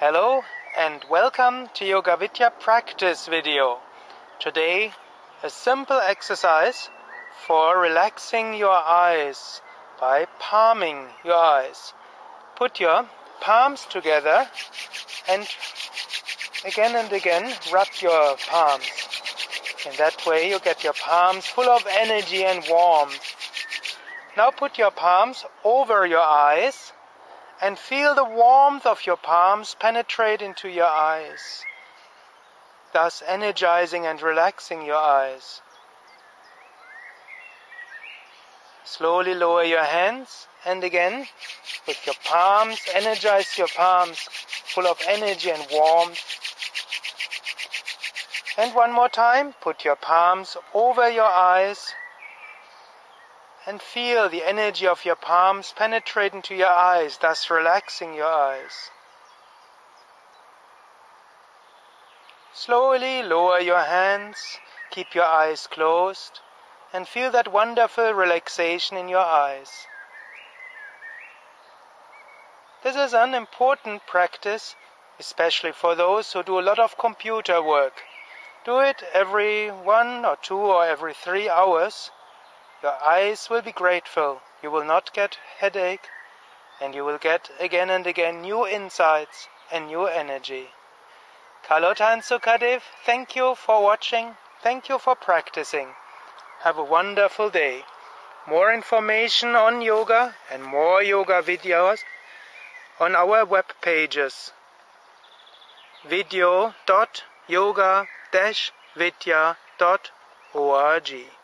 Hello and welcome to Yoga Vidya practice video. Today, a simple exercise for relaxing your eyes by palming your eyes. Put your palms together and again and again rub your palms. In that way, you get your palms full of energy and warmth. Now put your palms over your eyes and feel the warmth of your palms penetrate into your eyes, thus energizing and relaxing your eyes. Slowly lower your hands and again with your palms, energize your palms full of energy and warmth. And one more time, put your palms over your eyes and feel the energy of your palms penetrate into your eyes, thus relaxing your eyes. Slowly lower your hands, keep your eyes closed, and feel that wonderful relaxation in your eyes. This is an important practice, especially for those who do a lot of computer work. Do it every one or two or every three hours your eyes will be grateful, you will not get headache, and you will get again and again new insights and new energy. Carlotta and Sukadev, thank you for watching, thank you for practicing. Have a wonderful day. More information on yoga and more yoga videos on our web pages video.yoga-vidya.org